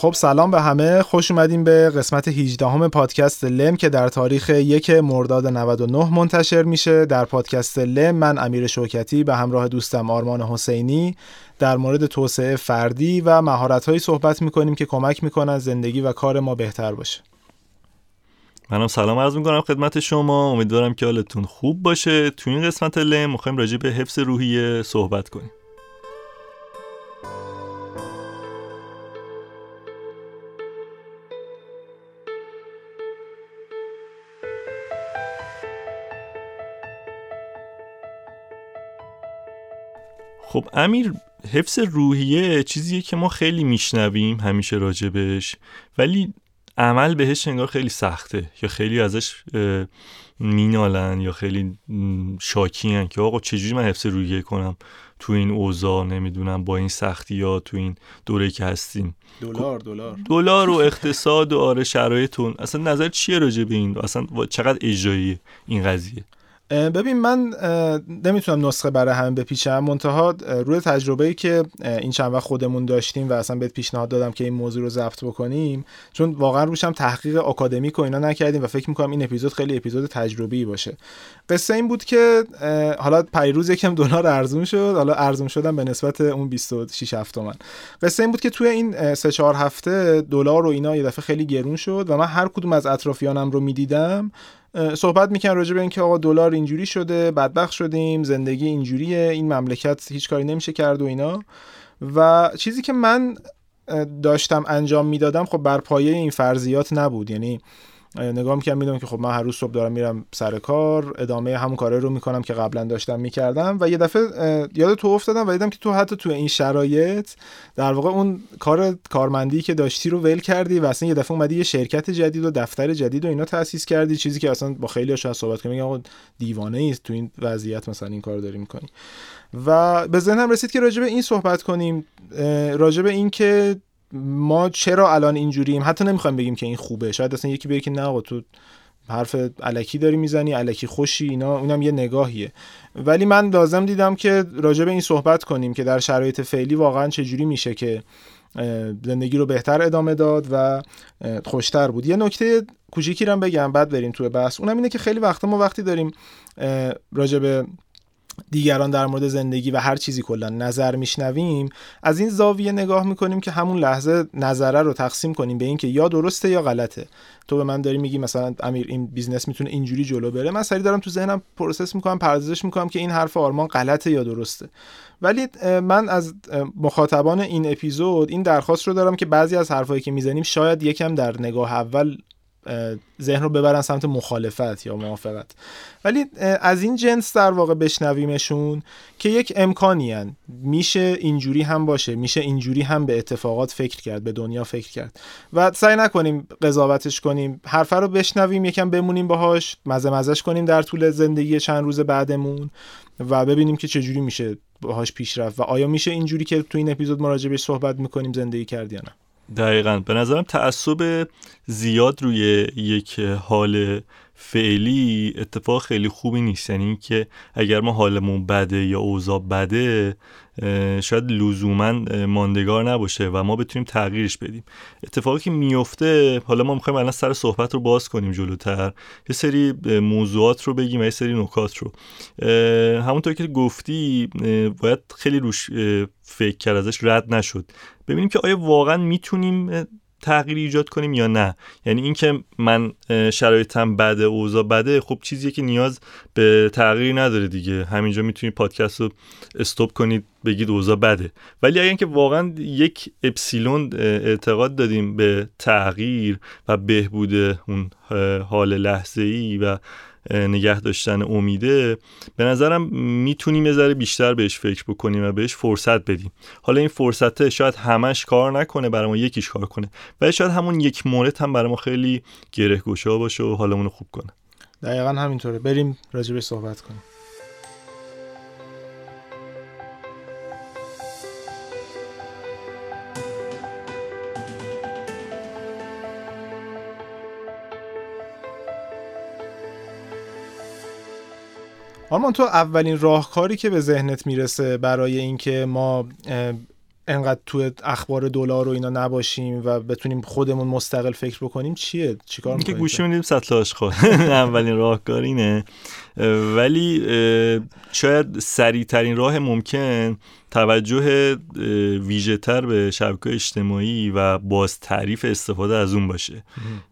خب سلام به همه. خوش اومدیم به قسمت 18 همه پادکست لم که در تاریخ یک مرداد 99 منتشر میشه. در پادکست لم من امیر شوکتی به همراه دوستم آرمان حسینی در مورد توسعه فردی و مهارت‌هایی صحبت می‌کنیم که کمک می‌کنن زندگی و کار ما بهتر باشه. منم سلام عرض می‌کنم خدمت شما. امیدوارم که حالتون خوب باشه. تو این قسمت لم می‌خوایم راجع به حفظ روحیه صحبت کنیم. خب امیر حفظ روحیه چیزیه که ما خیلی میشنویم همیشه راجبش ولی عمل بهش انگار خیلی سخته یا خیلی ازش مینالن یا خیلی شاکیان که آقا چجوری من حفظ روحیه کنم تو این اوضاع؟ نمی‌دونم با این سختی یا تو این دوره که هستیم. دلار دلار. دلار و اقتصاد و آره شرایطون اصلا نظر چیه راجع به این؟ اصلا چقدر اجرایی این قضیه؟ ببین من نمی‌تونم نسخه برای همه بپیچم. منتها روی تجربه ای که این چند وقت خودمون داشتیم و اصلا بهت پیشنهاد دادم که این موضوع رو ضبط بکنیم چون واقعا روشم تحقیق آکادمیک و اینا نکردیم و فکر می‌کنم این اپیزود خیلی اپیزود تجربی باشه. قصه این بود که حالا پیروز یکم دلار ارزون شد. حالا ارزون شدم به نسبت اون 26 7 تومن قصه این بود که توی این سه چهار هفته دلار و اینا یه دفعه خیلی گرون شد و من هر کدوم از اطرافیانم رو می‌دیدم. صحبت می‌کنن راجع به اینکه آقا دلار اینجوری شده بدبخت شدیم زندگی اینجوریه این مملکت هیچ کاری نمیشه کرد و اینا. و چیزی که من داشتم انجام می‌دادم خب بر پایه این فرضیات نبود. یعنی نگاه می‌کنم می‌دونم که خب من هر روز صبح دارم میرم سر کار ادامه همون کاره رو می‌کنم که قبلا داشتم می‌کردم و یه دفعه یاد تو افتادم و دیدم که تو حتی تو این شرایط در واقع اون کار کارمندی که داشتی رو ول کردی و اصلا یه دفعه اومدی یه شرکت جدید و دفتر جدید و اینا تاسیس کردی چیزی که اصلا با خیلی شاید صحبت کنم میگم دیوانه ای تو این وضعیت مثلا این کار داری می‌کنی. و به ذهنم رسید که راجع به این صحبت کنیم راجع به این که ما چرا الان اینجوریم؟ حتی نمی‌خوایم بگیم که این خوبه. شاید اصلا یکی بگه که نه تو حرف علکی داری می‌زنی علکی خوشی اینا اونم یه نگاهیه. ولی من لازم دیدم که راجع به این صحبت کنیم که در شرایط فعلی واقعا چجوری میشه که زندگی رو بهتر ادامه داد و خوشتر بود. یه نکته کوچیکی رو بگم بعد بریم توی بحث. اونم اینه که خیلی وقتا ما وقتی داریم راجع به دیگران در مورد زندگی و هر چیزی کلا نظر میشنویم از این زاویه نگاه می‌کنیم که همون لحظه نظره رو تقسیم کنیم به اینکه یا درسته یا غلطه. تو به من داری میگی مثلا امیر این business می‌تونه اینجوری جلو بره. من سری دارم تو ذهنم process می‌کنم پردازش می‌کنم که این حرف آرمان غلطه یا درسته. ولی من از مخاطبان این اپیزود این درخواست رو دارم که بعضی از حرفایی که می‌زنیم شاید یکم در نگاه اول ذهن رو ببرن سمت مخالفت یا موافقت. ولی از این جنس در واقع بشنویمشون که یک امکانی هن. میشه اینجوری هم باشه میشه اینجوری هم به اتفاقات فکر کرد به دنیا فکر کرد. و سعی نکنیم قضاوتش کنیم. حرفه رو بشنویم یکم بمونیم باهاش مزه مزش کنیم در طول زندگی چند روز بعدمون و ببینیم که چجوری میشه باهاش پیش رفت. و آیا میشه اینجوری که تو این اپیزود مراجعه صحبت می‌کنیم زندگی کرد یا نه؟ دقیقا. به نظرم تعصب زیاد روی یک حال فعلی اتفاق خیلی خوبی نیست. یعنی اینکه اگر ما حالمون بده یا اوضاع بده شاید لزوما ماندگار نباشه و ما بتونیم تغییرش بدیم. اتفاقی که میفته حالا ما می‌خوایم الان سر صحبت رو باز کنیم جلوتر. یه سری موضوعات رو بگیم و یه سری نکات رو. همونطور که گفتی باید خیلی روش فکر کرد ازش رد نشد. ببینیم که آیا واقعا می‌تونیم تغییر ایجاد کنیم یا نه. یعنی اینکه من شرایطم بده اوضاع بده خب چیزیه که نیاز به تغییر نداره دیگه. همینجا می‌تونید پادکست رو استوب کنید بگید اوضاع بده. ولی اگر اینکه واقعا یک اپسیلون اعتقاد دادیم به تغییر و بهبود اون حال لحظه ای و نگه داشتن امیده به نظرم می‌تونیم یه ذره بیشتر بهش فکر بکنیم و بهش فرصت بدیم. حالا این فرصته شاید همش کار نکنه برای ما یکیش کار کنه. ولی شاید همون یک مورد هم برای ما خیلی گره باشه و حالمون خوب کنه. دقیقا همینطوره. بریم راجبش صحبت کنیم. آرمان تو اولین راهکاری که به ذهنت می‌رسه برای اینکه ما انقدر تو اخبار دلار و اینا نباشیم و بتونیم خودمون مستقل فکر بکنیم چیه؟ چیکار که می‌کنیم؟ گوشی میدیم سطل آشغال. اولین راهکار اینه. ولی شاید سریع ترین راه ممکن توجه ویژه تر به شبکه اجتماعی و باز تعریف استفاده از اون باشه.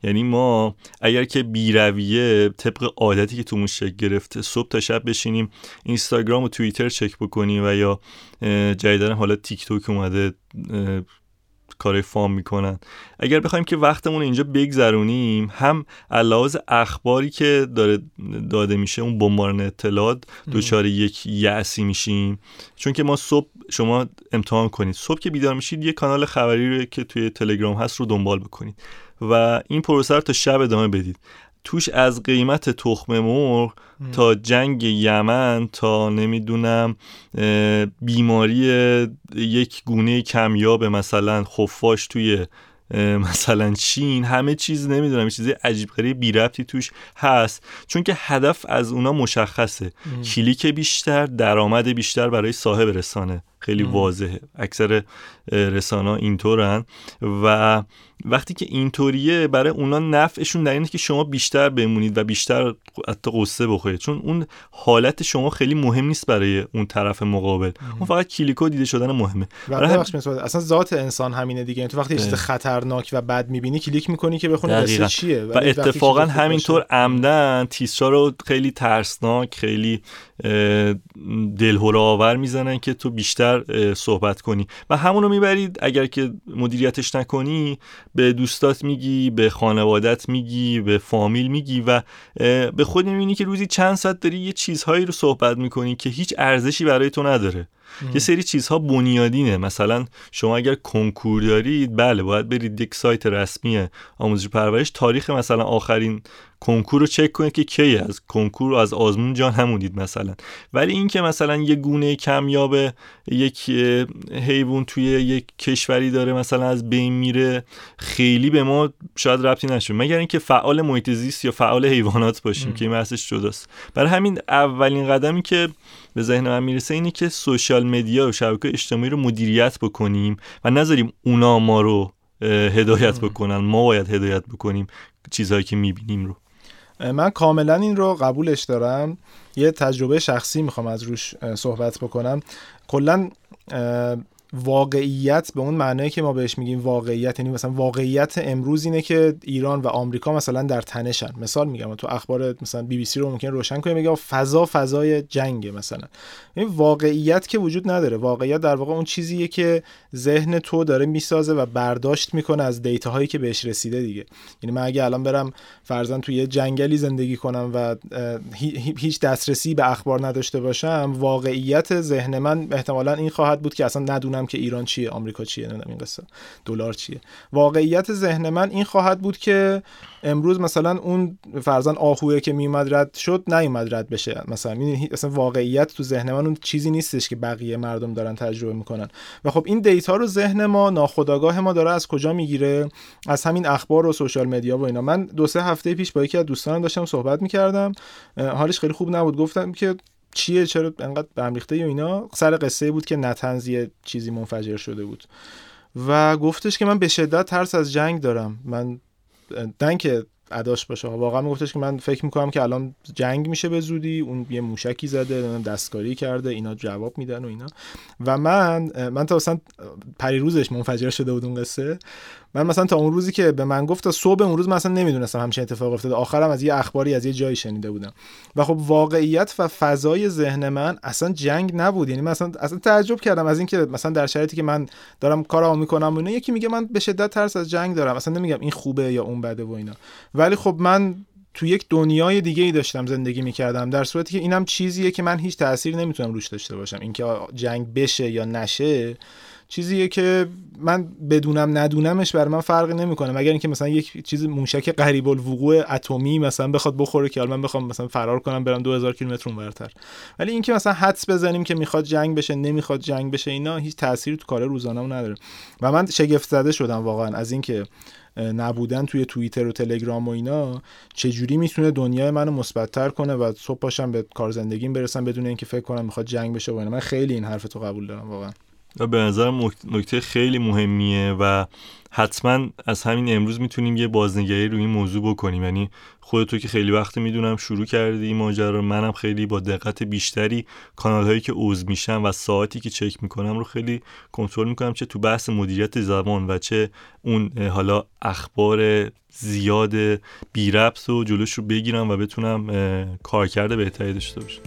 یعنی ما اگر که بیرویه طبق عادتی که تو شکل گرفته صبح تا شب بشینیم اینستاگرام و توییتر چک بکنیم و یا جدیدن حالا تیک توک اومده کار فام می‌کنن. اگر بخوایم که وقتمون اینجا بگذرونیم هم لحاظ اخباری که داره داده میشه اون بمباران اطلاعات دچار یک یعسی میشیم. چون که ما صبح شما امتحان کنید. صبح که بیدار میشید یه کانال خبری رو که توی تلگرام هست رو دنبال بکنید. و این پروسه رو تا شب ادامه بدید. توش از قیمت تخم مرغ تا جنگ یمن تا نمی‌دونم بیماری یک گونه کمیاب مثلا خفاش توی مثلا چین همه چیز نمی‌دونم چیز عجیب غریب بی ربطی توش هست. چون که هدف از اونا مشخصه. کلیک بیشتر درآمد بیشتر برای صاحب رسانه. خیلی واضحه. اکثر رسانه اینطورن. و وقتی که اینطوریه برای اونا نفعشون در اینه که شما بیشتر بمونید و بیشتر حتی قصه بخورید. چون اون حالت شما خیلی مهم نیست برای اون طرف مقابل. اون فقط کلیکو دیده شدن مهمه. برای هم... اصلا ذات انسان همینه دیگه. یعنی تو وقتی چیز خطرناک و بد می‌بینی کلیک می‌کنی که بخونی قصه چیه؟ و اتفاقا همینطور عمدن تیسرا رو خیلی ترسناک خیلی دلهوره آور می‌زنن که تو بیشتر صحبت کنی. و همون رو می‌برید اگر که مدیریتش نکنی به دوستات میگی به خانوادت میگی به فامیل میگی و به خود می‌بینی که روزی چند ساعت داری یه چیزهایی رو صحبت می‌کنی که هیچ ارزشی برای تو نداره. یه سری چیزها بنیادینه. مثلا شما اگر کنکور دارید بله باید برید یک سایت رسمی آموزش پرورش. تاریخ مثلا آخرین کنکور رو چک کنید که کی از کنکور از آزمون جان همونید مثلا. ولی اینکه مثلا یه گونه کمیاب یک حیوان توی یک کشوری داره مثلا از بین میره خیلی به ما شاید ربطی نشه مگر اینکه فعال محیط زیست یا فعال حیوانات باشیم که این بحثش جداست. برای همین اولین قدمی که به ذهن من می‌رسه اینه که سوشال مدیا و شبکه اجتماعی رو مدیریت بکنیم و نذاریم اونا ما رو هدایت بکنن. ما باید هدایت بکنیم چیزهایی که می‌بینیم رو. من کاملا این رو قبولش دارم. یه تجربه شخصی می‌خوام از روش صحبت بکنم. کلا واقعیت به اون معنایی که ما بهش میگیم واقعیت یعنی مثلا واقعیت امروز اینه که ایران و آمریکا مثلا در تنشن. مثال میگم تو اخبار مثلا بی بی سی رو ممکن روشن کنیم میگه فضا فضای جنگ مثلا. این واقعیت که وجود نداره. واقعیت در واقع اون چیزیه که ذهن تو داره می‌سازه و برداشت می‌کنه از دیتا هایی که بهش رسیده دیگه. یعنی من اگه الان برم فرضاً توی یه جنگلی زندگی کنم و هیچ دسترسی به اخبار نداشته باشم واقعیت ذهن من احتمالا این خواهد بود که اصلا ندونم که ایران چیه آمریکا چیه نمی‌دونم این قصه. دلار چیه. واقعیت ذهن من این خواهد بود که امروز مثلا اون فرزن آهویه که میومد رد شد نیومد رد بشه. مثلا اصلا واقعیت تو ذهن من اون چیزی نیستش که بقیه مردم دارن تجربه می‌کنن. و خب این دیتا رو ذهن ما ناخودآگاه ما داره از کجا می‌گیره؟ از همین اخبار و سوشال مدیا و اینا. من دو سه هفته پیش با یکی از دوستانم داشتم صحبت می‌کردم. حالش خیلی خوب نبود. گفتم که چیه؟ چرا انقدر برمیخته و اینا؟ سر قصه بود که نتنز چیزی منفجر شده بود. و گفتش که من به شدت ترس از جنگ دارم. من دنک اداش باشه واقعا میگفتش که من فکر می‌کنم که الان جنگ میشه به زودی. اون یه موشکی زده دستکاری کرده اینا جواب میدن و اینا. و من من تا مثلا پریروزش منفجر شده بود اون قصه. من مثلا تا اون روزی که به من گفت تا صبح اون روز مثلا نمی‌دونستم همچین اتفاق افتاده. آخرم از یه اخباری از یه جایی شنیده بودم. و خب واقعیت و فضای ذهن من اصلا جنگ نبود. یعنی مثلا اصلا تعجب کردم از اینکه مثلا در شرایطی که من دارم کارامو می‌کنم و اینا یکی میگه من به شدت ترس از جنگ دارم. اصلا نمیگم این خوبه یا اون بده و اینا. ولی خب من تو یک دنیای دیگه ای داشتم زندگی می‌کردم. در صورتی که اینم چیزیه که من هیچ تاثیر نمی‌تونم روش داشته باشم. اینکه جنگ بشه یا نشه چیزیه که من بدونم ندونمش برای من فرقی نمی‌کنه. مگر اینکه مثلا یک چیز موشک قریب الوقوع اتمی مثلا بخواد بخوره که من بخوام مثلا فرار کنم برم 2000 کیلومتر اونورتر ولی اینکه مثلا حدس بزنیم که می‌خواد جنگ بشه نمی‌خواد جنگ بشه اینا هیچ تأثیری تو کار روزانه‌مون نداره. و من شگفت زده شدم واقعا از اینکه نبودن توی توییتر و تلگرام و اینا چجوری می‌تونه دنیای منو مثبتتر کنه و صبح پاشم به کار زندگیم برسم بدون اینکه فکر کنم می‌خواد جنگ بشه و اینا. من خیلی این حرف تو قبول دارم واقعا. به نظرم نکته خیلی مهمیه و حتما از همین امروز می‌تونیم یه بازنگری روی این موضوع بکنیم. یعنی خودتو که خیلی وقت می‌دونم شروع کردی این ماجرا منم خیلی با دقت بیشتری کانال هایی که عضو میشم و ساعتی که چک می‌کنم رو خیلی کنترل می‌کنم چه تو بحث مدیریت زبان و چه اون حالا اخبار زیاد بی ربط و جلوش رو بگیرم و بتونم کارکرد بهتری داشته باشم.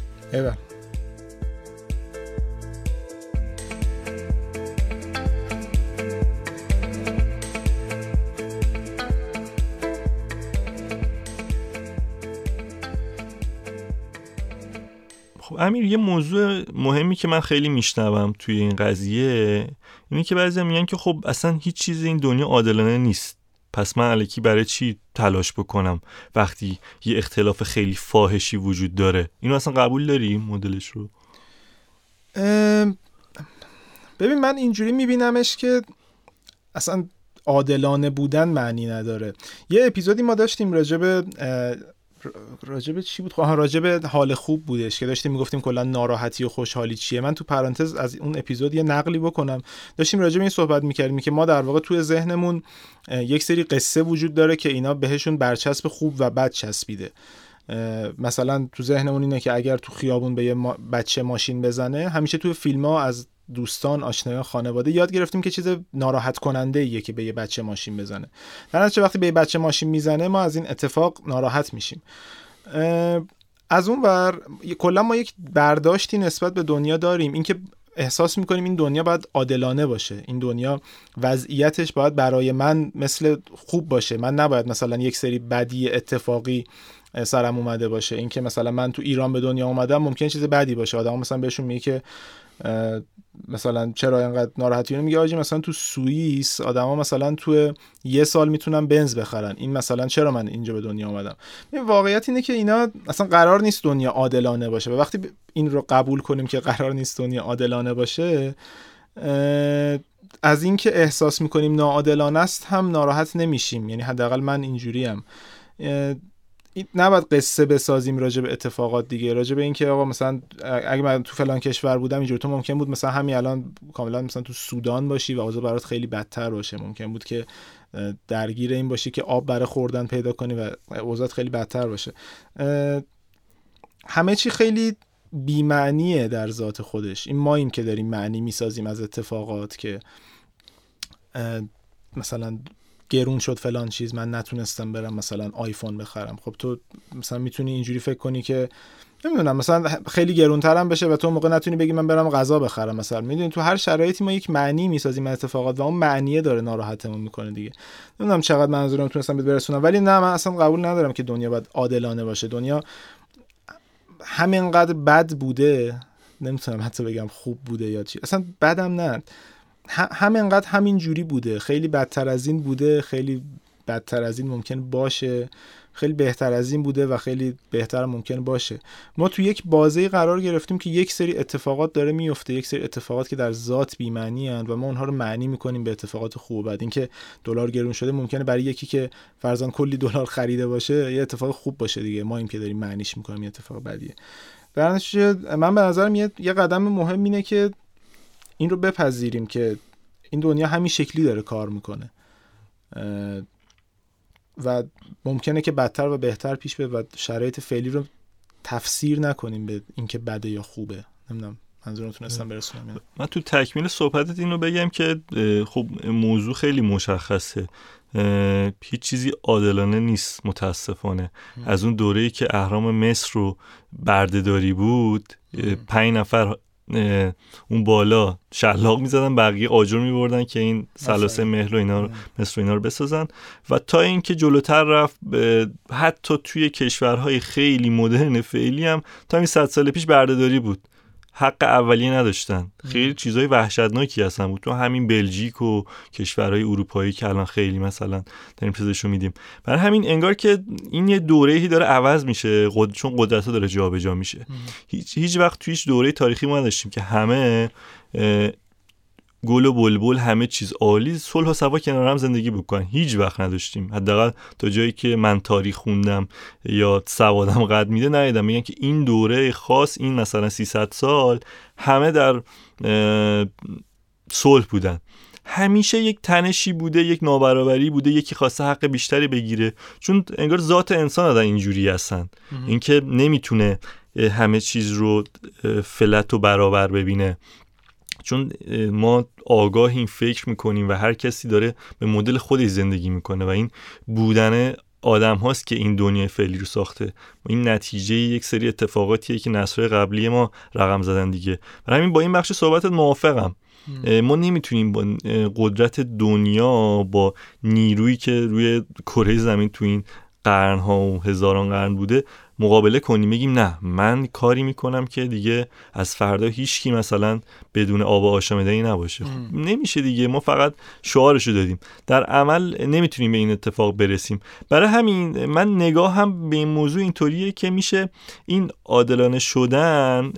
امیر یه موضوع مهمی که من خیلی میشنوم توی این قضیه اینه که بعضی میگن که خب اصلا هیچ چیز این دنیا عادلانه نیست. پس من علکی برای چی تلاش بکنم وقتی یه اختلاف خیلی فاحشی وجود داره؟ اینو اصلا قبول داری مدلش رو؟ ببین من اینجوری میبینمش که اصلا عادلانه بودن معنی نداره. یه اپیزودی ما داشتیم راجب راجب چی بود؟ خواهان راجب حال خوب بودش که داشتیم می‌گفتیم کلا ناراحتی و خوشحالی چیه. من تو پرانتز از اون اپیزود یه نقلی بکنم. داشتیم راجب این صحبت می‌کردیم که ما در واقع توی ذهنمون یک سری قصه وجود داره که اینا بهشون برچسب خوب و بد چسبیده. مثلا تو ذهنمون اینه که اگر تو خیابون به یه بچه ماشین بزنه همیشه تو فیلم ها از دوستان آشنایان خانواده یاد گرفتیم که چیز ناراحت کننده ایه که به یه بچه ماشین بزنه. در نتیجه وقتی به یه بچه ماشین می‌زنه ما از این اتفاق ناراحت میشیم. از اون ور کلا ما یک برداشتی نسبت به دنیا داریم. اینکه احساس می‌کنیم این دنیا باید عادلانه باشه. این دنیا وضعیتش باید برای من مثل خوب باشه. من نباید مثلا یک سری بدی اتفاقی سرم اومده باشه. اینکه مثلا من تو ایران به دنیا اومدم ممکن چیز بدی باشه. آدم مثلا بهشون میگه که مثلا چرا اینقدر ناراحتی میگه؟ آجی مثلا تو سوئیس آدما مثلا تو یه سال می‌تونن بنز بخرن. این مثلا چرا من اینجا به دنیا اومدم؟ این واقعیت اینه که اینا اصلا قرار نیست دنیا عادلانه باشه. و وقتی این رو قبول کنیم که قرار نیست دنیا عادلانه باشه از اینکه احساس می‌کنیم ناعادلانه است هم ناراحت نمیشیم. یعنی حداقل من اینجوریم. نباید قصه بسازیم راجع به اتفاقات دیگه. راجع به اینکه آقا مثلا اگه من تو فلان کشور بودم اینجور تو ممکن بود مثلا همین الان کاملا مثلا تو سودان باشی و اوضاع برات خیلی بدتر باشه. ممکن بود که درگیر این باشی که آب برای خوردن پیدا کنی و اوضاع خیلی بدتر باشه. همه چی خیلی بیمعنیه در ذات خودش. این ماییم که داریم معنی می‌سازیم از اتفاقات که مثلا گرون شد فلان چیز من نتونستم برم مثلا آیفون بخرم. خب تو مثلا می‌تونی اینجوری فکر کنی که نمی‌دونم مثلا خیلی گرونترم بشه و تو موقع نتونی بگی من برم غذا بخرم مثلا. می‌دونی تو هر شرایطی ما یک معنی می‌سازیم اتفاقات و اون معنیه داره ناراحتمون می‌کنه دیگه. نمی‌دونم چقدر منظورم تونستم بهت برسونم ولی نه من اصلا قبول ندارم که دنیا باید عادلانه باشه. دنیا همینقدر بد بوده نمی‌تونم حتی بگم خوب بوده یا چی اصلا بدم نه. همینقدر همین جوری بوده. خیلی بدتر از این بوده خیلی بدتر از این ممکن باشه. خیلی بهتر از این بوده و خیلی بهتر ممکن باشه. ما تو یک بازه قرار گرفتیم که یک سری اتفاقات داره میفته. یک سری اتفاقات که در ذات بی‌معنی و ما اونها رو معنی می‌کنیم به اتفاقات خوب بعد. اینکه دلار گرون شده ممکنه برای یکی که فرضاً کلی دلار خریده باشه یه اتفاق خوب باشه دیگه. ما این که داریم معنیش می‌کنیم یه اتفاق بدیه. من به نظرم یه قدم مهم اینه که این رو بپذیریم که این دنیا همین شکلی داره کار می‌کنه. و ممکنه که بدتر و بهتر پیش به و شرایط فعلی رو تفسیر نکنیم به اینکه بده یا خوبه. نمی‌دونم منظورم تونستم برسونم من تو تکمیل صحبتت اینو بگم که خب موضوع خیلی مشخصه. هیچ چیزی عادلانه نیست متاسفانه. از اون دوره‌ای که اهرام مصر رو بردهداری بود پنج نفر اون بالا شلاق می‌زدن بقیه آجر میبردن که این سلاسه مهر و اینا رو مصر اینا رو بسازن. و تا اینکه جلوتر رفت حتی توی کشورهای خیلی مدرن فعلی هم تا این صد سال پیش بردهداری بود. حق اولیه نداشتن. خیلی چیزای وحشتناکی هستن بود. تو همین بلژیک و کشورهای اروپایی که الان خیلی مثلا داریم چیزشو میدیم. برای همین انگار که این یه دوره‌ای داره عوض میشه قد... چون قدرت داره جابجا میشه. هیچ هیچ وقت توی هیچ دوره تاریخی ما نداشتیم که همه گل و بلبل همه چیز عالی. صلح و صفا کنار هم زندگی بکنن. هیچ وقت نداشتیم. حداقل تا جایی که من تاریخ خوندم یا سوادم قد میده ندیدم. میگن که این دوره خاص این مثلا 300 سال همه در صلح بودن. همیشه یک تنشی بوده یک نابرابری بوده یکی خواسته حق بیشتری بگیره. چون انگار ذات انسان آدم اینجوری هستن. اینکه نمی‌تونه همه چیز رو فلت و برابر ببینه. چون ما آگاهیم فکر می‌کنیم و هر کسی داره به مدل خودش زندگی می‌کنه و این بودن آدم هاست که این دنیای فعلی رو ساخته. این نتیجه یک سری اتفاقاتیه که نسل قبلی ما رقم زدن دیگه. و همین با این بخش صحبتت موافقم. ما نمی‌تونیم با قدرت دنیا با نیرویی که روی کره زمین تو این قرنها و هزاران قرن بوده مقابله کنیم بگیم نه. من کاری می‌کنم که دیگه از فردا هیچکی مثلا بدون آب آشامیدنی نباشه. خب نمیشه دیگه. ما فقط شعارشو دادیم. در عمل نمی‌تونیم به این اتفاق برسیم. برای همین من نگاه هم به این موضوع اینطوریه که میشه این عادلانه شدن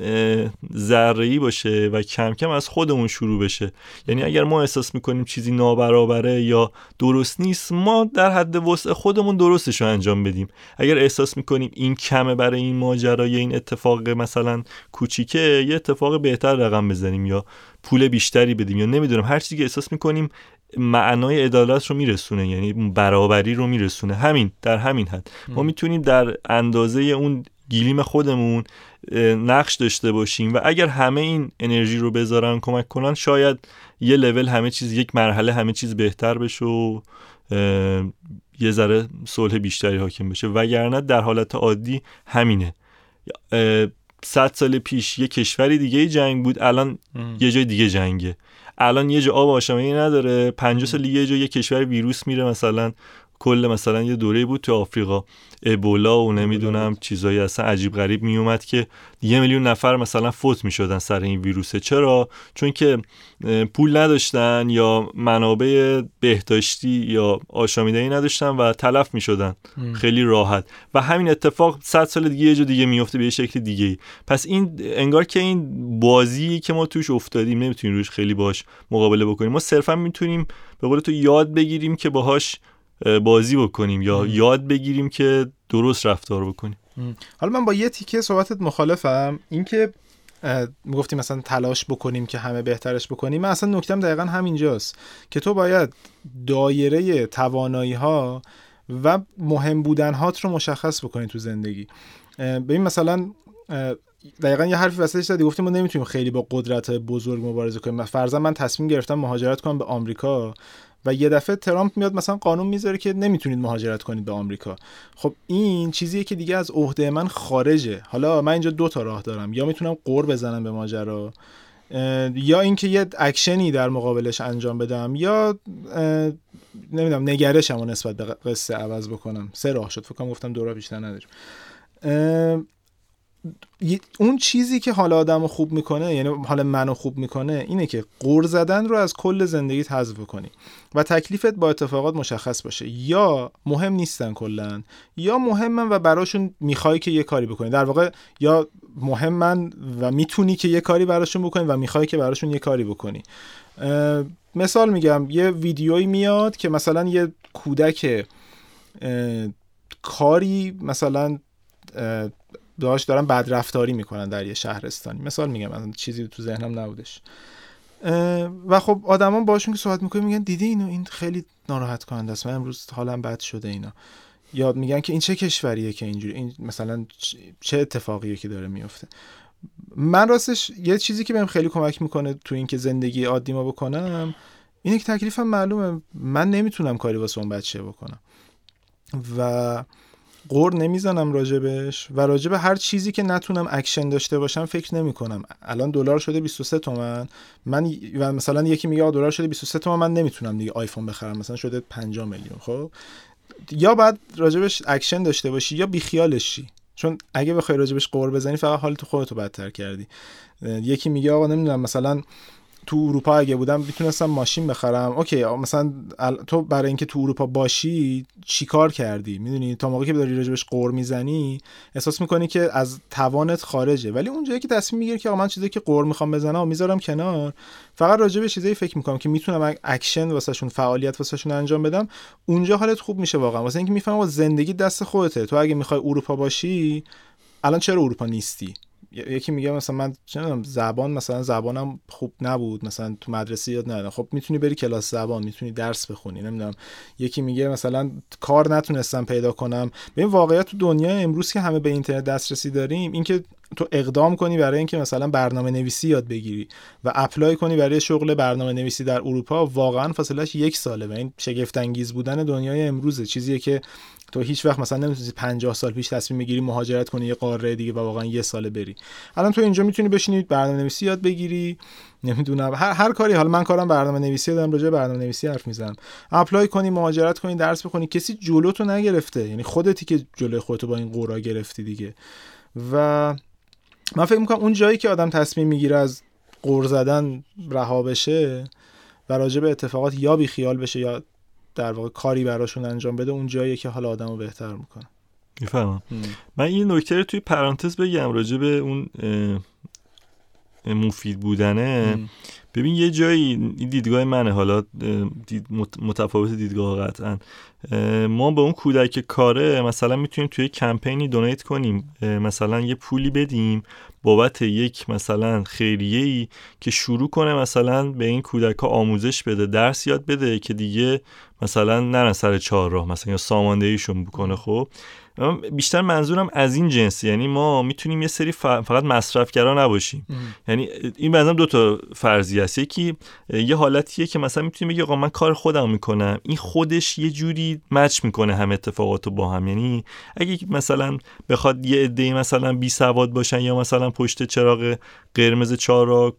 ذره باشه و کم کم از خودمون شروع بشه. یعنی اگر ما احساس می‌کنیم چیزی نابرابره یا درست نیست ما در حد وسع خودمون درستش رو انجام بدیم. اگر احساس می‌کنیم این کمه برای این ماجرا یا این اتفاق مثلا کوچیکه یه اتفاق بهتر رقم بزنیم یا پول بیشتری بدیم یا نمی‌دونم هر چیزی که احساس می‌کنیم معنای عدالت رو میرسونه یعنی برابری رو میرسونه. همین در همین حد. ما می‌تونیم در اندازه اون گیلیم خودمون نقش داشته باشیم و اگر همه این انرژی رو بذارن کمک کنن شاید یه لول همه چیز یک مرحله همه چیز بهتر بشه و یه ذره صلح بیشتری حاکم بشه. وگرنه در حالت عادی همینه. صد سال پیش یه کشوری دیگه جنگ بود الان یه جای دیگه جنگه. الان یه جا آب آشامیدنی نداره 50 سال یه جا یه کشور ویروس میره مثلا. کل مثلا یه دوره بود تو آفریقا. ابولا و نمی‌دونم چیزایی اصلا عجیب غریب میومد که یه میلیون نفر مثلا فوت می‌شدن سر این ویروسه. چرا؟ چون که پول نداشتن یا منابع بهداشتی یا آشامیدنی نداشتن و تلف می‌شدن. خیلی راحت. و همین اتفاق 100 سال دیگه یه جا دیگه میفته به یه شکل دیگه پس این انگار که این بازی که ما توش افتادیم نمی‌تونیم روش خیلی باش مقابله بکنیم. ما صرفا می‌تونیم به قول تو یاد بگیریم که باهاش بازی بکنیم یا یاد بگیریم که درست رفتار بکنیم. حالا من با یه تیکه صحبتت مخالفم. اینکه می‌گفتیم مثلا تلاش بکنیم که همه بهترش بکنیم. من اصلا نکتم دقیقا همینجاست که تو باید دایره توانایی ها و مهم بودن هات رو مشخص بکنی تو زندگی. ببین مثلا دقیقا یه حرفی وسطش زدی. گفتیم ما نمی‌تونیم خیلی با قدرت بزرگ مبارزه کنیم. فرضاً من تصمیم گرفتم مهاجرت کنم به آمریکا. و یه دفعه ترامپ میاد مثلا قانون می‌ذاره که نمی‌تونید مهاجرت کنید به آمریکا. خب این چیزیه که دیگه از عهده من خارجه. حالا من اینجا دو تا راه دارم. یا می‌تونم قور بزنم به ماجرا یا اینکه یه اکشنی در مقابلش انجام بدم یا نمی‌دونم نگرشم و نسبت به قصه عوض بکنم. سه راه شد. فکرم گفتم دو راه بیشتر نداریم. اون چیزی که حال آدم خوب می‌کنه یعنی حال منو خوب می‌کنه اینه که قور زدن رو از کل زندگیت حذف کنی و تکلیفت با اتفاقات مشخص باشه. یا مهم نیستن کلا یا مهمن و براشون می‌خوای که یه کاری بکنی. در واقع یا مهمن و می‌تونی که یه کاری براشون بکنی و می‌خوای که براشون یه کاری بکنی. مثال میگم یه ویدیویی میاد که مثلا یه کودک کاری مثلا داشت دارن بدرفتاری می‌کنن در یه شهرستانی. مثال میگم مثلا چیزی تو ذهنم نبودش. و خب آدما باشون که صحبت می‌کنن میگن دیدی اینو این خیلی ناراحت کننده است. من امروز حالم بد شده اینا. یا میگن که این چه کشوریه که اینجوری این مثلا چه اتفاقیه که داره میفته من راستش یه چیزی که بهم خیلی کمک می‌کنه تو اینکه زندگی عادی ما بکنم اینه که تکلیفم معلومه. من نمی‌تونم کاری واسه اون بچه بکنم. و غر نمی‌زنم راجبش و راجب هر چیزی که نتونم اکشن داشته باشم فکر نمی کنم الان دلار شده 23 تومن. من و مثلا یکی میگه دلار شده 23 تومن من نمی‌تونم دیگه آیفون بخرم. مثلا شده 50 میلیون خب؟ یا بعد راجبش اکشن داشته باشی یا بیخیالش شی. چون اگه بخوای راجبش غر بزنی فقط حال تو خودتو بدتر کردی. یکی میگه آقا نمی‌دونم مثلا تو اروپا اگه بودم می‌تونستم ماشین بخرم. OK مثلا تو برای اینکه تو اروپا باشی چیکار کردی؟ می‌دونی؟ تا موقعی که داری راجبش غر می‌زنی احساس می‌کنی که از توانت خارجه. ولی اونجایی که تصمیم می‌گیری که من چیزی که غر می‌خوام بزنم و می‌ذارم کنار فقط راجع به چیزایی فکر می‌کنم که می‌تونم اکشن واسهشون فعالیت واسهشون انجام بدم اونجا حالت خوب میشه واقعا. واسه اینکه می‌فهمم زندگی دست خودته. تو اگه می‌خوای اروپا باشی الان چرا اروپا نیستی؟ یکی میگه مثلا من چه زبان مثلا زبانم خوب نبود مثلا تو مدرسه یاد ندادم خب می‌تونی بری کلاس زبان می‌تونی درس بخونی نمی‌دونم. یکی میگه مثلا کار نتونستم پیدا کنم. ببین واقعیت تو دنیا امروز که همه به اینترنت دسترسی داریم اینکه تو اقدام کنی برای اینکه مثلا برنامه نویسی یاد بگیری و اپلای کنی برای شغل برنامه نویسی در اروپا واقعا فاصلش یک ساله و این شگفت انگیز بودن دنیای امروزه. چیزیه که تو هیچ وقت مثلا نمی‌تونی 50 سال پیش تصمیم بگیری مهاجرت کنی یه قاره دیگه و واقعا یه ساله بری. الان تو اینجا می‌تونی بشینی برنامه نویسی یاد بگیری. نمی‌دونم. هر, هر کاری حالا من کارم برنامه نویسی دارم راجع برنامه نویسی حرف می‌زنم. اپلای کنی مهاجرت کنی درس بخونی کسی جلو تو نگرفته. یعنی خودتی که جلوی خودتو با این قورا گرفتی دیگه. و من فکر می‌کنم اون جایی که آدم تصمیم می‌گیره از قور زدن رها بشه و راجع به اتفاقات یا بی خیال بشه یا در واقع کاری براشون انجام بده اون جایی که حالا آدمو بهتر می‌کنه. می‌فهمم. من این نکته رو توی پرانتز بگم راجع به اون مفید بودنه. ببین یه جایی دیدگاه منه. حالا دید متفاوت دیدگاه قطعا. ما به اون کودک کاره مثلا می‌تونیم توی کمپینی دونیت کنیم. مثلا یه پولی بدیم بابت یک مثلا خیریه ای که شروع کنه مثلا به این کودک ها آموزش بده درس یاد بده که دیگه مثلا نرن سر چهار راه مثلا یا ساماندهیشون بکنه خب؟ بیشتر منظورم از این جنس یعنی ما می‌تونیم یه سری فقط مصرفگرا نباشیم. یعنی این بنظرم دو تا فرضیه است یکی یه حالتیه که مثلا می‌تونیم بگی آقا من کار خودم می‌کنم. این خودش یه جوری مچ می‌کنه هم اتفاقاتو با هم. یعنی اگه مثلا بخواد یه عده مثلا بی سواد باشن یا مثلا پشت چراغ قرمز چهار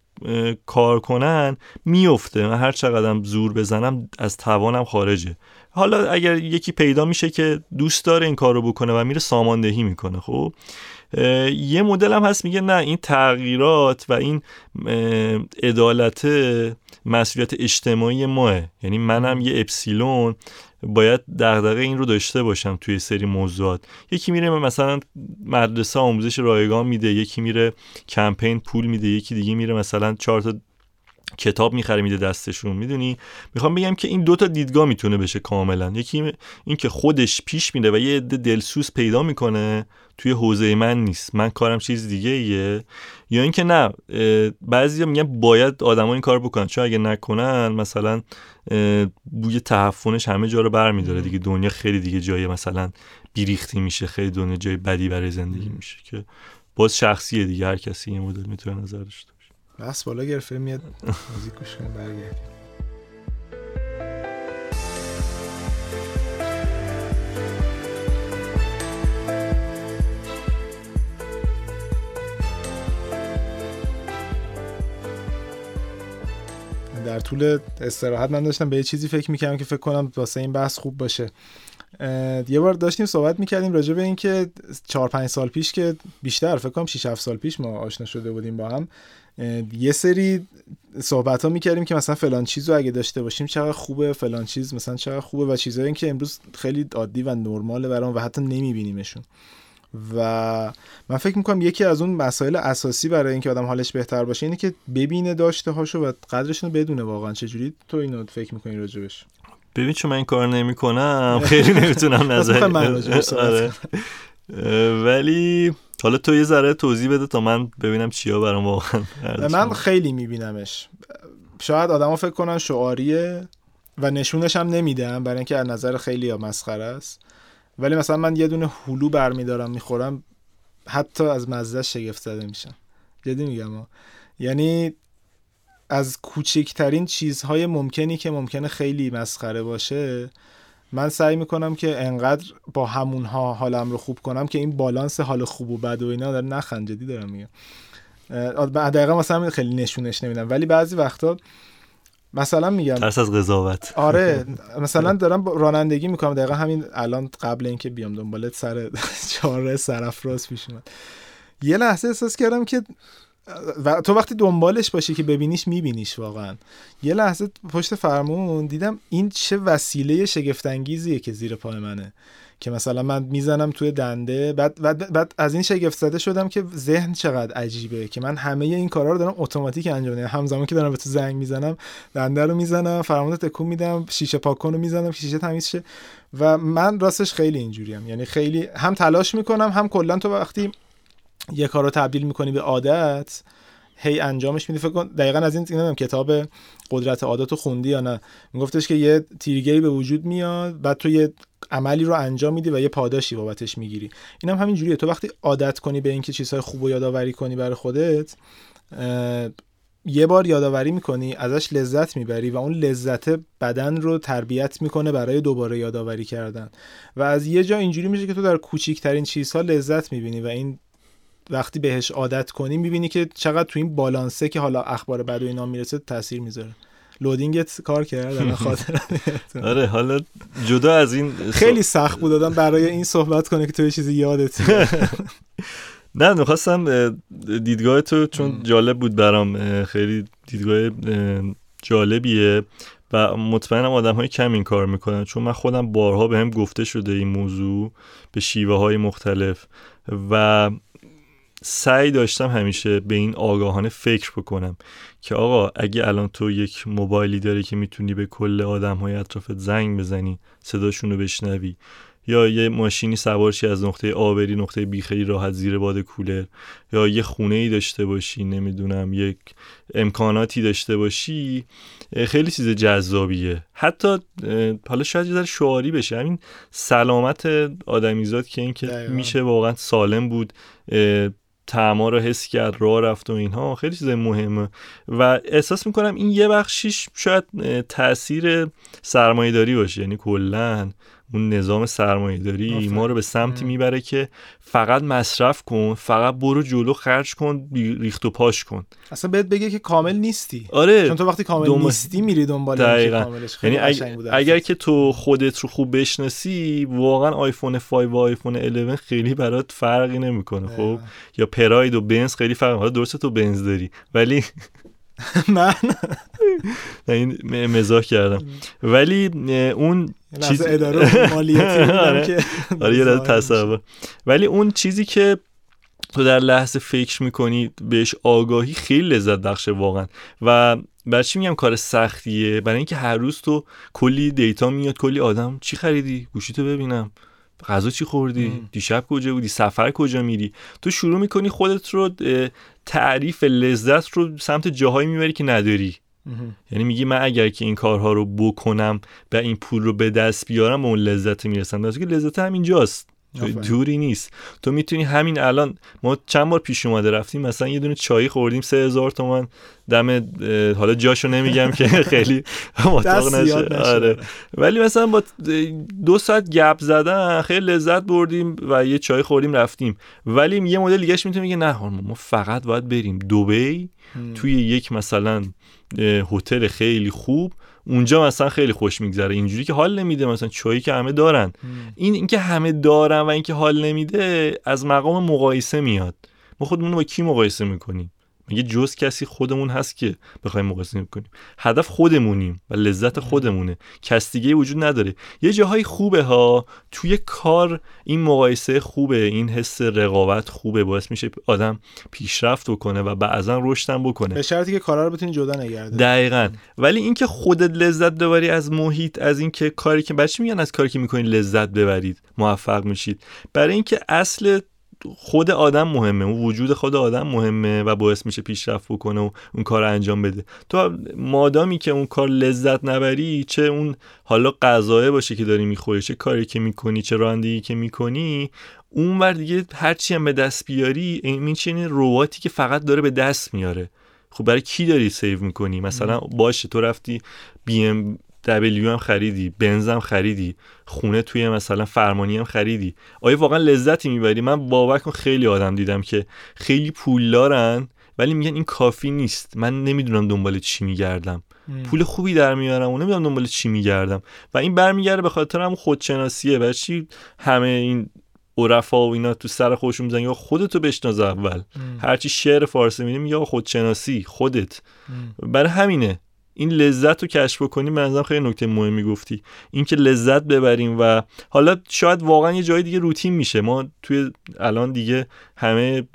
کار کنن میفته. من هر چقدرم زور بزنم از توانم خارجه. حالا اگر یکی پیدا میشه که دوست داره این کار رو بکنه و میره ساماندهی می‌کنه خب؟ یه مدل هم هست میگه نه این تغییرات و این عدالت مسئولیت اجتماعی ماه. یعنی منم یه اپسیلون. باید دغدغه این رو داشته باشم توی سری موضوعات. یکی میره مثلا مدرسه آموزش رایگان میده یکی میره کمپین پول میده یکی دیگه میره مثلا چهار تا کتاب می‌خره میده دستشون. می‌دونی؟ می‌خوام بگم که این دوتا دیدگاه می‌تونه بشه کاملا. یکی این که خودش پیش میره و یه عده دلسوز پیدا می‌کنه توی حوزه من نیست. من کارم چیز دیگه ایه یا اینکه نه بعضی میگن باید آدما این کار بکنن. چون اگه نکنن مثلا بوی تحفنش همه جا رو برمیداره دیگه. دنیا خیلی دیگه جای مثلا بیریختی میشه. خیلی دنیا جای بدی برای زندگی میشه که باز شخصیه دیگه. هر کسی این مدل می‌تونه نظر داشته بس بالا گرفته میاد موزیک گوش کنیم برگردیم در طول استراحت من داشتم به یه چیزی فکر می‌کردم که فکر کنم واسه این بحث خوب باشه. یه بار داشتیم صحبت می‌کردیم راجع به این که 4 5 سال پیش که بیشتر فکر کنم 6 7 سال پیش ما آشنا شده بودیم با هم یه سری صحبت ها می‌کردیم که مثلا فلان چیز رو اگه داشته باشیم چقدر خوبه فلان چیز مثلا چقدر خوبه و چیزهایی که امروز خیلی عادی و نرماله برام و حتی نمیبینیمشون. و من فکر می‌کنم یکی از اون مسائل اساسی برای اینکه آدم حالش بهتر باشه اینه که ببینه داشته هاشو و قدرشون رو بدونه واقعا چجوری. تو اینو فکر می‌کنی راجبش؟ ببین چون من این کار نمی‌کنم خیلی نمی‌تونم نظر آره. ولی حالا تو یه ذره توضیح بده تا من ببینم چیا برام واقعا من خیلی میبینمش. شاید آدما فکر کنن شعاریه و نشونش هم نمیدم برای اینکه از نظر خیلی یا مسخره است. ولی مثلا من یه دونه هلو برمیدارم می‌خورم حتی از مزدش شگفت زده میشم. جدی میگم یعنی از کوچکترین چیزهای ممکنی که ممکنه خیلی مسخره باشه من سعی می‌کنم که انقدر با همونها حالم رو خوب کنم که این بالانس حال خوب و بد و اینا داره نخند جدی دارم میگم. دقیقا مثلا خیلی نشونش نمیدم. ولی بعضی وقتا مثلا میگم ترس از قضاوت. آره مثلا دارم رانندگی می‌کنم. دقیقا همین الان قبل اینکه بیام دنبالت سر چهار سرافراز پیش اومد. یه لحظه احساس کردم که و تو وقتی دنبالش باشی که ببینیش میبینیش واقعا. یه لحظه پشت فرمون دیدم این چه وسیله شگفتانگیزیه که زیر پای منه. که مثلا من می‌زنم توی دنده بعد, بعد, بعد از این شگفت زده شدم که ذهن چقدر عجیبه که من همه این کارا رو دارم اتوماتیک انجام میدم. همزمان که دارم به تو زنگ می‌زنم دنده رو می‌زنم فرمون تکون میدم شیشه پاکن رو می‌زنم شیشه تمیز شه. و من راستش خیلی اینجوریم. یعنی خیلی هم تلاش می‌کنم هم کلا تو وقتی یه کار رو تبدیل می‌کنی به عادت هی انجامش میدی. فکر کن دقیقا از این نمی‌دونم کتاب قدرت عادت رو خوندی یا نه؟ میگفتش که یه تیرگی به وجود میاد بعد تو یه عملی رو انجام میدی و یه پاداشی بابتش می‌گیری. اینم هم همین جوریه تو وقتی عادت کنی به اینکه چیزهای خوب و یادآوری کنی برای خودت یه بار یادآوری می‌کنی ازش لذت می‌بری و اون لذت بدن رو تربیت می‌کنه برای دوباره یادآوری کردن. و از یه جا اینجوری میشه که تو در کوچیکترین چیزها لذت می‌بینی و این وقتی بهش عادت کنی می‌بینی که چقدر تو این بالانسه که حالا اخبار بد و اینا می‌رسه تاثیر می‌ذاره. لودینگت کار کرد خاطر آره حالا جدا از این خیلی سخت بود دادم برای این صحبت کنه که تو یه چیزی یادت نه می‌خواستم دیدگاه تو چون جالب بود برام خیلی دیدگاه جالبیه و مطمئنم آدم های کم این کار می‌کنن. چون من خودم بارها به هم گفته شده این موضوع به شیوه های مختلف و سعی داشتم همیشه به این آگاهانه فکر بکنم که آقا اگه الان تو یک موبایلی داری که می‌تونی به کل آدم های اطرافت زنگ بزنی صداشون رو بشنوی یا یه ماشینی سوارشی از نقطه آبری نقطه بیخیلی راحت زیر باد کولر یا یه خونه ای داشته باشی نمی‌دونم یک امکاناتی داشته باشی خیلی چیز جذابیه. حتی حالا شاید یه شعاری بشه. همین سلامت آدمیزاد که اینکه میشه واقعا سالم بود تعما رو حس کرد راه رفت و اینها. خیلی چیز مهمه. و احساس می‌کنم این یه بخشیش شاید تاثیر سرمایهداری باشه. یعنی کلا اون نظام سرمایه داری ما رو به سمتی می‌بره که فقط مصرف کن فقط برو جلو خرج کن ریخت و پاش کن. اصلا بهت بگه که کامل نیستی. آره. چون تو وقتی کامل دوم... نیستی میری دنبال دقیقا. یعنی اگر که تو خودت رو خوب بشناسی واقعا آیفون 5 و آیفون 11 خیلی برات فرقی نمی‌کنه خب؟ یا پراید و بنز خیلی فرق حالا درسته تو بنز داری ولی من؟ این مزاح کردم. ولی اون چیز اداره مالیاتی آره, آره یه تصور. ولی اون چیزی که تو در لحظه فکر می‌کنی بهش آگاهی خیلی لذت بخشه واقعا. و برای چی میگم کار سختیه؟ برای اینکه هر روز تو کلی دیتا میاد کلی آدم چی خریدی؟ گوشیتو ببینم. غذا چی خوردی؟ دیشب کجا بودی؟ سفر کجا میری؟ تو شروع می‌کنی خودت رو تعریف لذت رو سمت جاهایی می‌بری که نداری. یعنی میگی من اگر که این کارها رو بکنم و این پول رو به دست بیارم به اون لذت می‌رسم. در که لذت همینجاست دوری نیست. تو می‌تونی همین الان ما چند بار پیش اومده رفتیم مثلا یه دونه چای خوردیم سه هزار تومن دم حالا جاشو نمیگم که خیلی مطاق نشه. آره. ولی مثلا با دو ساعت گپ زدن خیلی لذت بردیم و یه چای خوردیم رفتیم. ولی یه مدل دیگهش می‌تونه میگه نه ما فقط باید بریم دبی توی یک مثلا هتل خیلی خوب. اونجا مثلا خیلی خوش میگذره. اینجوری که حال نمیده. مثلا چایی که همه دارن. این اینکه همه دارن و اینکه حال نمیده از مقام مقایسه میاد. ما خودمون با کی مقایسه می‌کنیم؟ مگه جز کسی خودمون هست که بخوایم مقایسه کنیم. هدف خودمونیم و لذت خودمونه. کس دیگه وجود نداره. یه جاهای خوبه ها. توی کار این مقایسه خوبه. این حس رقابت خوبه. باعث میشه آدم پیشرفت بکنه و بعضا رشدم بکنه. به شرطی که کارا رو بتونی جدا نگرده دقیقا. ولی اینکه خودت لذت ببری از محیط از اینکه کاری که بچه میگن از کاری که می‌کنید لذت ببرید؟ موفق میشید. برای اینکه اصل خود آدم مهمه اون وجود خود آدم مهمه و باعث میشه پیشرفت بکنه و اون کار انجام بده. تو مادامی که اون کار لذت نبری چه اون حالا غذایه باشه که داری می‌خوری چه کاری که می‌کنی چه رانندگی که می‌کنی اون ور دیگه هرچی هم به دست بیاری این چه رباتی که فقط داره به دست میاره. خب برای کی داری save می‌کنی؟ مثلا باشه تو رفتی بی ام دبلیو هم خریدی بنز هم خریدی خونه توی مثلا فرمانی هم خریدی. آیا واقعا لذتی می‌بری؟ من باور کن خیلی آدم دیدم که خیلی پول دارن ولی میگن این کافی نیست. من نمی‌دونم دنبال چی میگردم. پول خوبی در میارم و نمی‌دونم دنبال چی میگردم. و این برمیگرده به خاطر هم خودشناسیه. و چی همه این عرفا و اینا تو سر خودشون می‌زنن؟ یا خودتو بشناز اول. هرچی شعر فارسی می‌بینیم یا خودشناسی خودت. برای همینه. این لذت رو کشف بکنیم منظرم خیلی نکته مهمی گفتی. اینکه لذت ببریم و حالا شاید واقعا یه جای دیگه روتین میشه. ما توی الان دیگه همه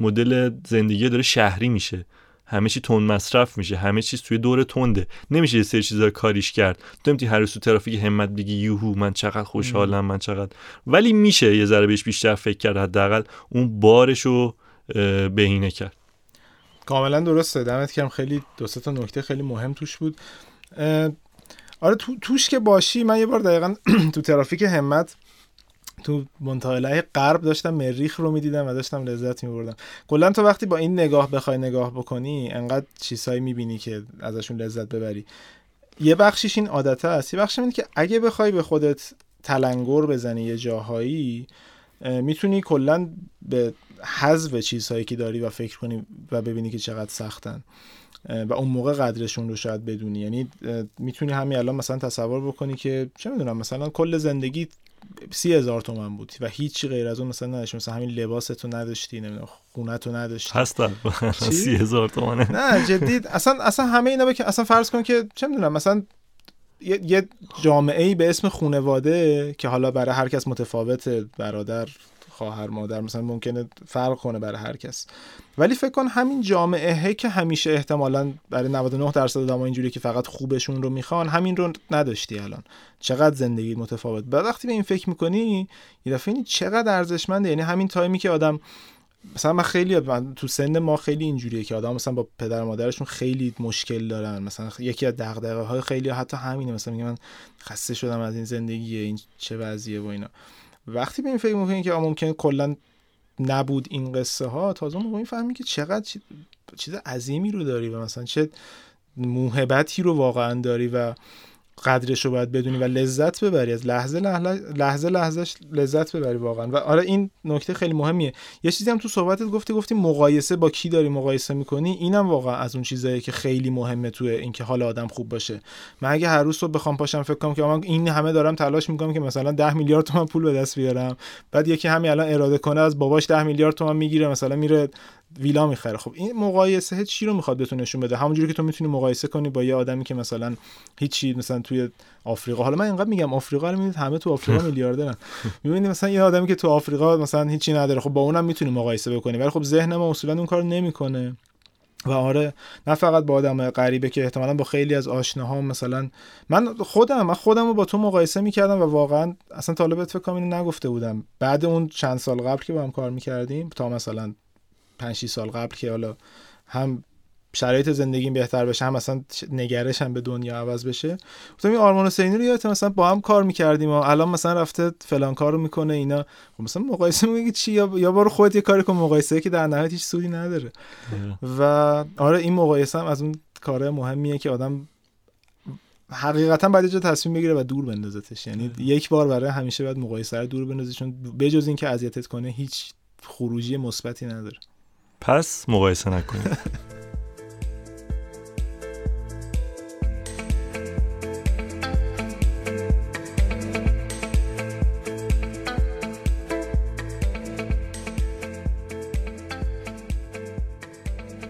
مدل زندگی داره شهری میشه. همه چی تند مصرف میشه. همه چیز توی دور تنده. نمیشه یه سری چیزا کاریش کرد. تو نمی‌تونی هر تو ترافیک همت بگی یوهو من چقدر خوشحالم من چقدر. ولی میشه یه ذره بهش بیشتر فکر کرد. حداقل اون بارشو بهینه کرد. کاملا درسته. دمت کم خیلی دو تا نکته خیلی مهم توش بود. آره تو توش که باشی من یه بار دقیقا تو ترافیک همت تو منطقه غرب داشتم مریخ رو می‌دیدم و داشتم لذت میبردم. کلا تو وقتی با این نگاه بخوای نگاه بکنی انقدر چیزهایی می‌بینی که ازشون لذت ببری. یه بخشیش این عادته است. یه بخشش اینه که اگه بخوای به خودت تلنگر بزنی یه جاهایی می‌تونی کلا به حذف چیزهایی که داری و فکر کنی و ببینی که چقدر سختن. و اون موقع قدرشون رو شاید بدونی. یعنی می‌تونی همین الان مثلا تصور بکنی که چه می‌دونم مثلا کل زندگی سی هزار تومن بود و هیچی غیر از اون مثلا نداشتی. مثلا همین لباس تو نداشتی نمی‌دونم خونه تو نداشتی. هستن. سی هزار تومنه. نه جدی. اصلا اصلا همه اینا بکن اصلا فرض کن که چه می‌دونم مثلا یه جامعه ای به اسم خونواده که حالا برای هر کس متفاوته برادر خواهر مادر مثلا ممکنه فرق کنه برای هر کس. ولی فکر کن همین جامعه که همیشه احتمالا برای 99 درصد آدم اینجوری که فقط خوبشون رو می‌خوان همین رو نداشتی الان. چقدر زندگی متفاوت. بعد وقتی به این فکر می‌کنی یه دفعه این چقدر ارزشمنده. یعنی همین تایمی که آدم مثلا من خیلی من تو سن ما خیلی اینجوریه که آدم مثلا با پدر و مادرشون خیلی مشکل دارن. مثلا یکی از دغدغه های خیلی حتی همینه. مثلا میگه من خسته شدم از این زندگی این چه وضعیه و اینا. وقتی به این فکر می‌کنی که ممکن کلا نبود این قصه ها تازه موقع می‌فهمی که چقدر چیز عظیمی رو داری و مثلا چه موهبتی رو واقعا داری و قدرش رو باید بدونی و لذت ببری از لحظه لحظه لحظه لذت ببری واقعا. و آره این نکته خیلی مهمیه. یه چیزی هم تو صحبتت گفتی گفتی مقایسه با کی داری مقایسه می‌کنی؟ اینم واقعا از اون چیزایی که خیلی مهمه توی اینکه حال آدم خوب باشه. من اگه هر روز صبح بخوام پاشم فکر کنم که من این همه دارم تلاش می‌کنم که مثلا 10 میلیارد تومن پول به دست بیارم. بعد یکی همین الان اراده کنه از باباش 10 میلیارد تومن می‌گیره مثلا میره ویلا می‌خره. خب این مقایسه چی رو می‌خواد بهتون نشون بده. همونجوری که تو می‌تونی مقایسه کنی با یه آدمی که مثلا هیچی مثلا توی آفریقا. حالا من اینقدر میگم آفریقا رو می‌بینید همه تو آفریقا میلیاردرن. می‌بینید مثلا یه آدمی که تو آفریقا مثلا هیچی نداره. خب با اونم می‌تونی مقایسه بکنی. ولی خب ذهن ما اصولا اون کار نمی‌کنه. و آره نه فقط با آدم غریبه که احتمالا با خیلی از آشناها مثلا من خودم من خودم رو با تو مقایسه می‌کردم و واقعا اصلا طالبت فکر کنم اینو نگفته بودم. بعد اون چند سال قبل که با هم کار می‌کردیم تا مثلا 5 سال قبل که حالا هم شرایط زندگیم بهتر بشه هم مثلا نگرشم به دنیا عوض بشه. گفتم این آرمان حسینی رو یادت مثلا با هم کار می‌کردیم و الان مثلا رفته فلان کارو می‌کنه اینا. خب مثلا مقایسه میگی چی؟ یا یا برو خودت یه کاری کن مقایسه که در نهایت هیچ سودی نداره. و آره این مقایسه هم از اون کارهای مهمیه که آدم حقیقتا باید جا تصمیم بگیره و دور بندازتش. یعنی یک بار برای همیشه باید مقایسه رو دور بندازی چون بجز اینکه اذیتت کنه هیچ خروجی مثبتی نداره. پس مقایسه نکنید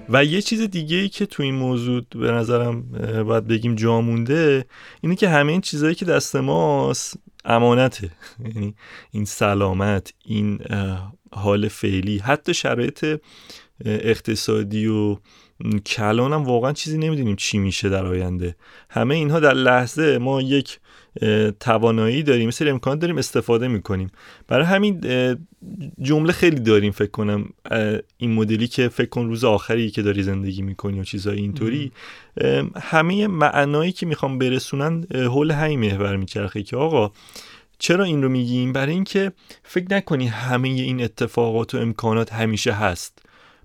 و یه چیز دیگه ای که تو این موضوع به نظرم باید بگیم جا مونده اینه که همه این چیزهایی که دست ماست امانته. یعنی این سلامت این حال فعلی حتی شرایط اقتصادی و کلان هم واقعا چیزی نمی‌دونیم چی میشه در آینده. همه اینها در لحظه ما یک توانایی داریم مثل امکان داریم استفاده می‌کنیم. برای همین جمله خیلی داریم فکر کنم این مدلی که فکر کن روز آخری که داری زندگی می‌کنی و چیزهای اینطوری. همه معنایی که می‌خوام برسونن حول همین محور میچرخه که آقا چرا این رو میگیم؟ برای اینکه فکر نکنی همه این اتفاقات و امکانات همیشه هست.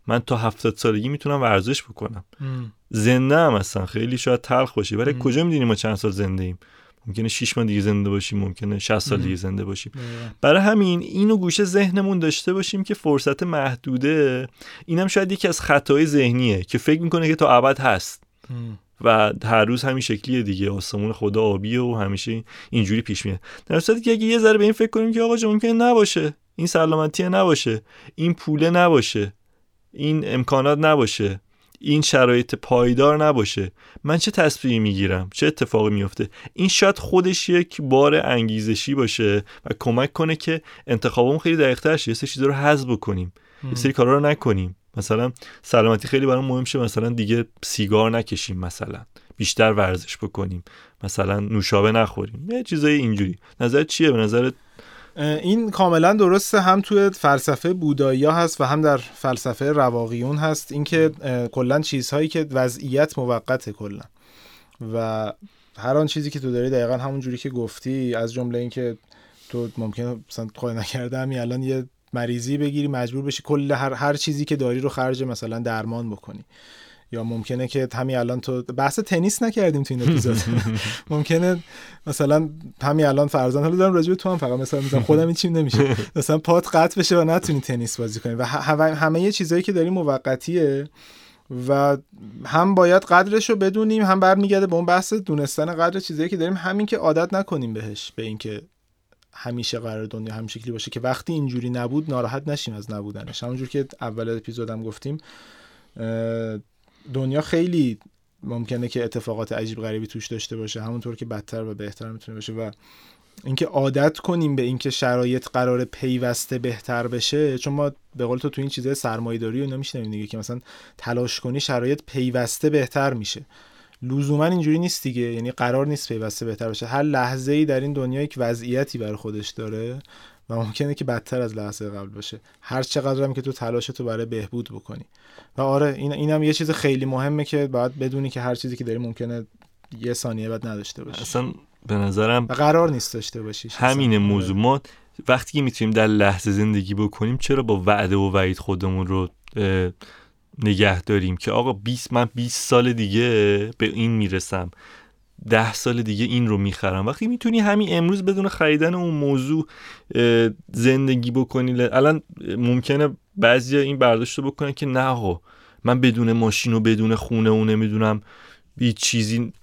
من تا هفتاد سالگی می‌تونم ورزش بکنم. زنده هم هستن خیلی شاید تلخ باشه برای کجا می‌دونیم ما چند سال زنده ایم؟ ممکنه 6 ماه دیگه زنده باشیم ممکنه 60 سال دیگه زنده باشیم. برای همین اینو گوشه ذهنمون داشته باشیم که فرصت محدوده. اینم شاید یکی از خطای ذهنیه که فکر می‌کنه که تا ابد هست. و هر روز همین شکلیه دیگه. آسمون خدا آبیه و همیشه اینجوری پیش میاد. در صورتی که اگه یه ذره به این فکر کنیم که آقا ممکنه نباشه. این سلامتی نباشه. این پوله نباشه. این امکانات نباشه. این شرایط پایدار نباشه. من چه تصمیمی می‌گیرم؟ چه اتفاقی میفته این شاید خودش یک بار انگیزشی باشه و کمک کنه که انتخابمون خیلی دقیقتر شه. یه سری چیزا رو حذف بکنیم. یه سری کارا رو نکنیم. مثلا سلامتی خیلی برام مهم شه. مثلا دیگه سیگار نکشیم مثلا. بیشتر ورزش بکنیم. مثلا نوشابه نخوریم. یه چیزای اینجوری. نظر چیه؟ به نظر این کاملا درسته هم توی فلسفه بودایی هست و هم در فلسفه رواقیون هست. اینکه کلا چیزهایی که وضعیت موقته کلا. و هر آن چیزی که تو داری دقیقا همون جوری که گفتی از جمله اینکه تو ممکنه مثلا خواهی نکرده الان یه مریضی بگیری مجبور بشی کل هر, هر چیزی که داری رو خرج مثلا درمان بکنی. یا ممکنه که همین الان تو بحث تنیس نکردیم تو این اپیزود. ممکنه مثلا همین الان فرضاً حالا دارم راجع تو هم فقط مثلا میگم خودم این چیم نمیشه. مثلا پات قطع بشه و نتونی تنیس بازی کنی. و همه یه چیزایی که داری موقتیه و هم باید قدرش رو بدونیم هم برمیگرده به اون بحث دونستن قدر چیزایی که داریم. همین که عادت نکنیم بهش به اینکه همیشه قرار دنیا همین شکلی باشه که وقتی اینجوری نبود ناراحت نشیم از نبودنش. همونجور که اول اپیزودم گفتیم دنیا خیلی ممکنه که اتفاقات عجیب غریبی توش داشته باشه همونطور که بدتر و بهتر می‌تونه باشه و اینکه عادت کنیم به اینکه شرایط قرار پیوسته بهتر بشه چون ما به قول تو تو این چیزای سرمایه‌داری و نمیشنیم دیگه که مثلا تلاش کنی شرایط پیوسته بهتر میشه. لزوما اینجوری نیست دیگه یعنی قرار نیست پیوسته بهتر بشه. هر لحظه ای در این دنیا یک وضعیتی بر خودش داره. و ممکنه که بدتر از لحظه قبل باشه. هر چقدر هم که تو تلاش تو برای بهبود بکنی. و آره این اینم یه چیز خیلی مهمه که باید بدونی که هر چیزی که داری ممکنه یه ثانیه بعد نداشته باشه اصلا به نظرم و قرار نیست داشته باشی. همین موضوع ما وقتی که می‌تونیم در لحظه زندگی بکنیم چرا با وعده و وعید خودمون رو نگه داریم که آقا 20 من 20 سال دیگه به این می‌رسم. ده سال دیگه این رو می‌خرم. وقتی می‌تونی همین امروز بدون خریدن اون موضوع زندگی بکنی الان ممکنه بعضی این برداشت رو بکنن که نه آقا من بدون ماشین و بدون خونه و نمی‌دونم هیچ چیزی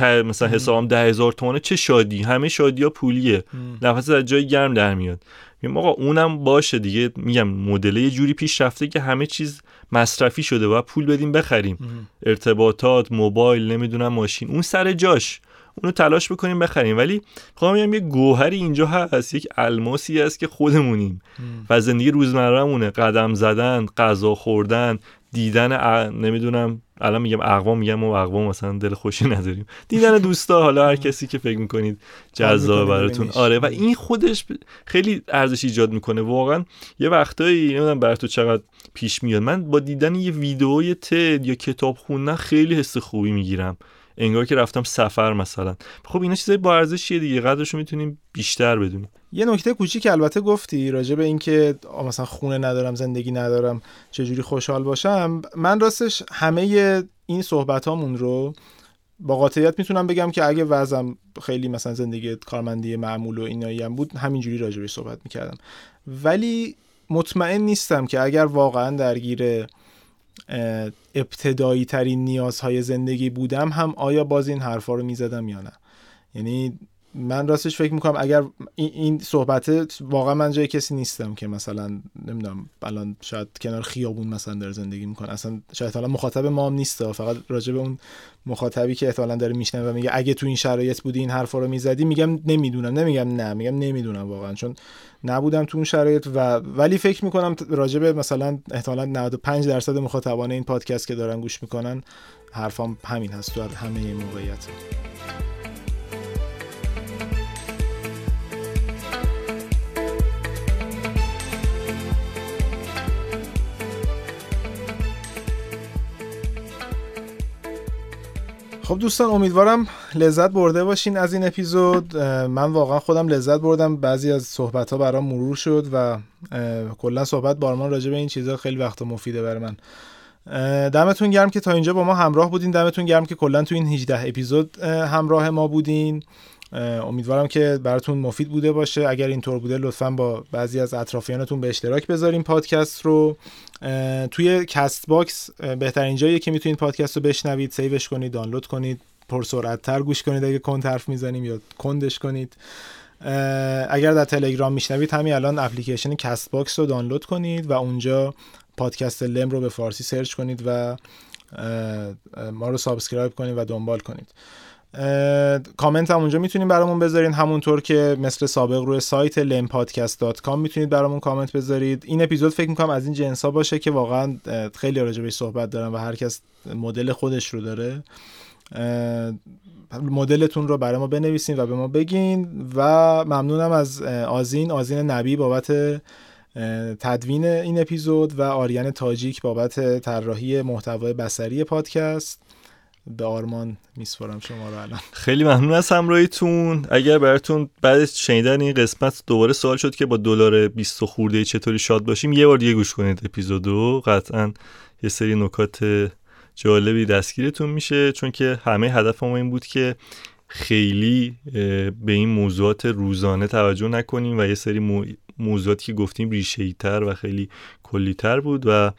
مثلا حسابم ده هزار تومانه چه شادی؟ همه شادی ها پولیه نفس از جای گرم در میاد. میگم آقا اونم باشه دیگه. میگم مدل یه جوری پیش رفته که همه چیز مصرفی شده و پول بدیم بخریم. ارتباطات موبایل نمی‌دونم ماشین اون سر جاش. اونو تلاش بکنیم بخریم. ولی خواهم میگم یه گوهری اینجا هست یک الماسی هست که خودمونیم و زندگی روزمرهمونه. قدم زدن غذا خوردن دیدن نمی‌دونم الان میگم اقوام میگم ما اقوام مثلا دل خوشی نداریم. دیدن دوستا حالا هر کسی که فکر می‌کنید جذاب براتون. آره و این خودش خیلی ارزش ایجاد می‌کنه. واقعا یه وقتایی نمی‌دونم بر تو چقدر پیش میاد. من با دیدن یه ویدئوی تد یا کتاب خوندن خیلی حس خوبی می‌گیرم. انگار که رفتم سفر مثلا. خب اینا چیزای با ارزشیه دیگه قدرش رو می‌تونیم بیشتر بدونیم. یه نکته کوچیک البته گفتی راجع به اینکه مثلا خونه ندارم زندگی ندارم چجوری خوشحال باشم. من راستش همه این صحبت هامون رو با قاطعیت می‌تونم بگم که اگه وضعم خیلی مثلا زندگی کارمندی معمول و اینایی هم بود همینجوری راجبش صحبت می‌کردم. ولی مطمئن نیستم که اگر واقعا درگیر ابتدایی ترین نیازهای زندگی بودم هم آیا باز این حرفا رو می‌زدم یا نه. یعنی من راستش فکر می‌کنم اگر این صحبت واقعا من جای کسی نیستم که مثلا نمی‌دونم الان شاید کنار خیابون مثلا داره زندگی می‌کنه. اصلا شاید حالا مخاطب ما هم نیست فقط راجع به اون مخاطبی که احتمالا داره میشنوه و میگه اگه تو این شرایط بودی این حرفا رو می‌زدی میگم نمی‌دونم. نمیگم نه میگم نمی‌دونم واقعا. چون نبودم تو اون شرایط و ولی فکر می‌کنم راجع به مثلا احتمالا 95 درصد مخاطبان این پادکست که دارن گوش می‌کنن حرفام همین هست تو همه این موقعیت. خب دوستان امیدوارم لذت برده باشین از این اپیزود. من واقعا خودم لذت بردم. بعضی از صحبت ها برام مرور شد و کلا صحبت بارمان راجع به این چیزها خیلی وقت مفیده برای من. دمتون گرم که تا اینجا با ما همراه بودین. دمتون گرم که کلا تو این 18 اپیزود همراه ما بودین. امیدوارم که براتون مفید بوده باشه. اگر اینطور بوده لطفا با بعضی از اطرافیانتون به اشتراک بذارین پادکست رو. توی Castbox بهترین جاییه که می‌تونید پادکست رو بشنوید save ش کنید دانلود کنید پرسرعت تر گوش کنید اگه کند حرف می‌زنیم یا کندش کنید. اگر در تلگرام میشنوید همین الان اپلیکیشن Castbox رو دانلود کنید و اونجا پادکست لم رو به فارسی search کنید و ما رو subscribe کنید و دنبال کنید. کامنت هم اونجا می‌تونید برامون بذارین. همونطور که مثل سابق روی سایت lempodcast.com می‌تونید برامون کامنت بذارید. این اپیزود فکر می‌کنم از این جنس ها باشه که واقعا خیلی راجع صحبت دارم و هر کس مدل خودش رو داره. مدلتون رو برای ما بنویسین و به ما بگین و ممنونم از آزین. آزین نبی بابت تدوین این اپیزود و آریان تاجیک بابت طراحی محتوای بصری پادکست. به آرمان میسپارم شما رو الان. خیلی ممنون از همراهیتون. اگر براتون بعد شنیدن این قسمت دوباره سوال شد که با دلار 20 خورده چطوری شاد باشیم یه بار دیگه گوش کنید اپیزودو قطعا یه سری نکات جالبی دستگیرتون میشه چون که همه هدف ما این بود که خیلی به این موضوعات روزانه توجه نکنیم و یه سری موضوعاتی که گفتیم ریشه و خیلی کلی تر بود و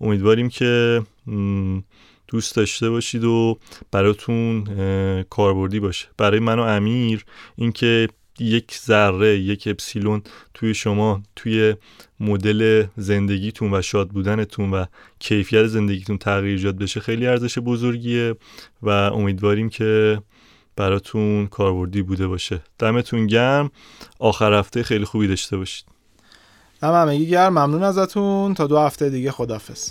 امیدواریم که دوست داشته باشید و براتون کاربردی باشه. برای من و امیر اینکه یک ذره یک اپسیلون توی شما توی مدل زندگیتون و شاد بودنتون و کیفیت زندگیتون تغییر ایجاد بشه خیلی ارزش بزرگیه و امیدواریم که براتون کاربردی بوده باشه. دمتون گرم. آخر هفته خیلی خوبی داشته باشید. دم همگی گرم. ممنون ازتون. تا دو هفته دیگه خدافظ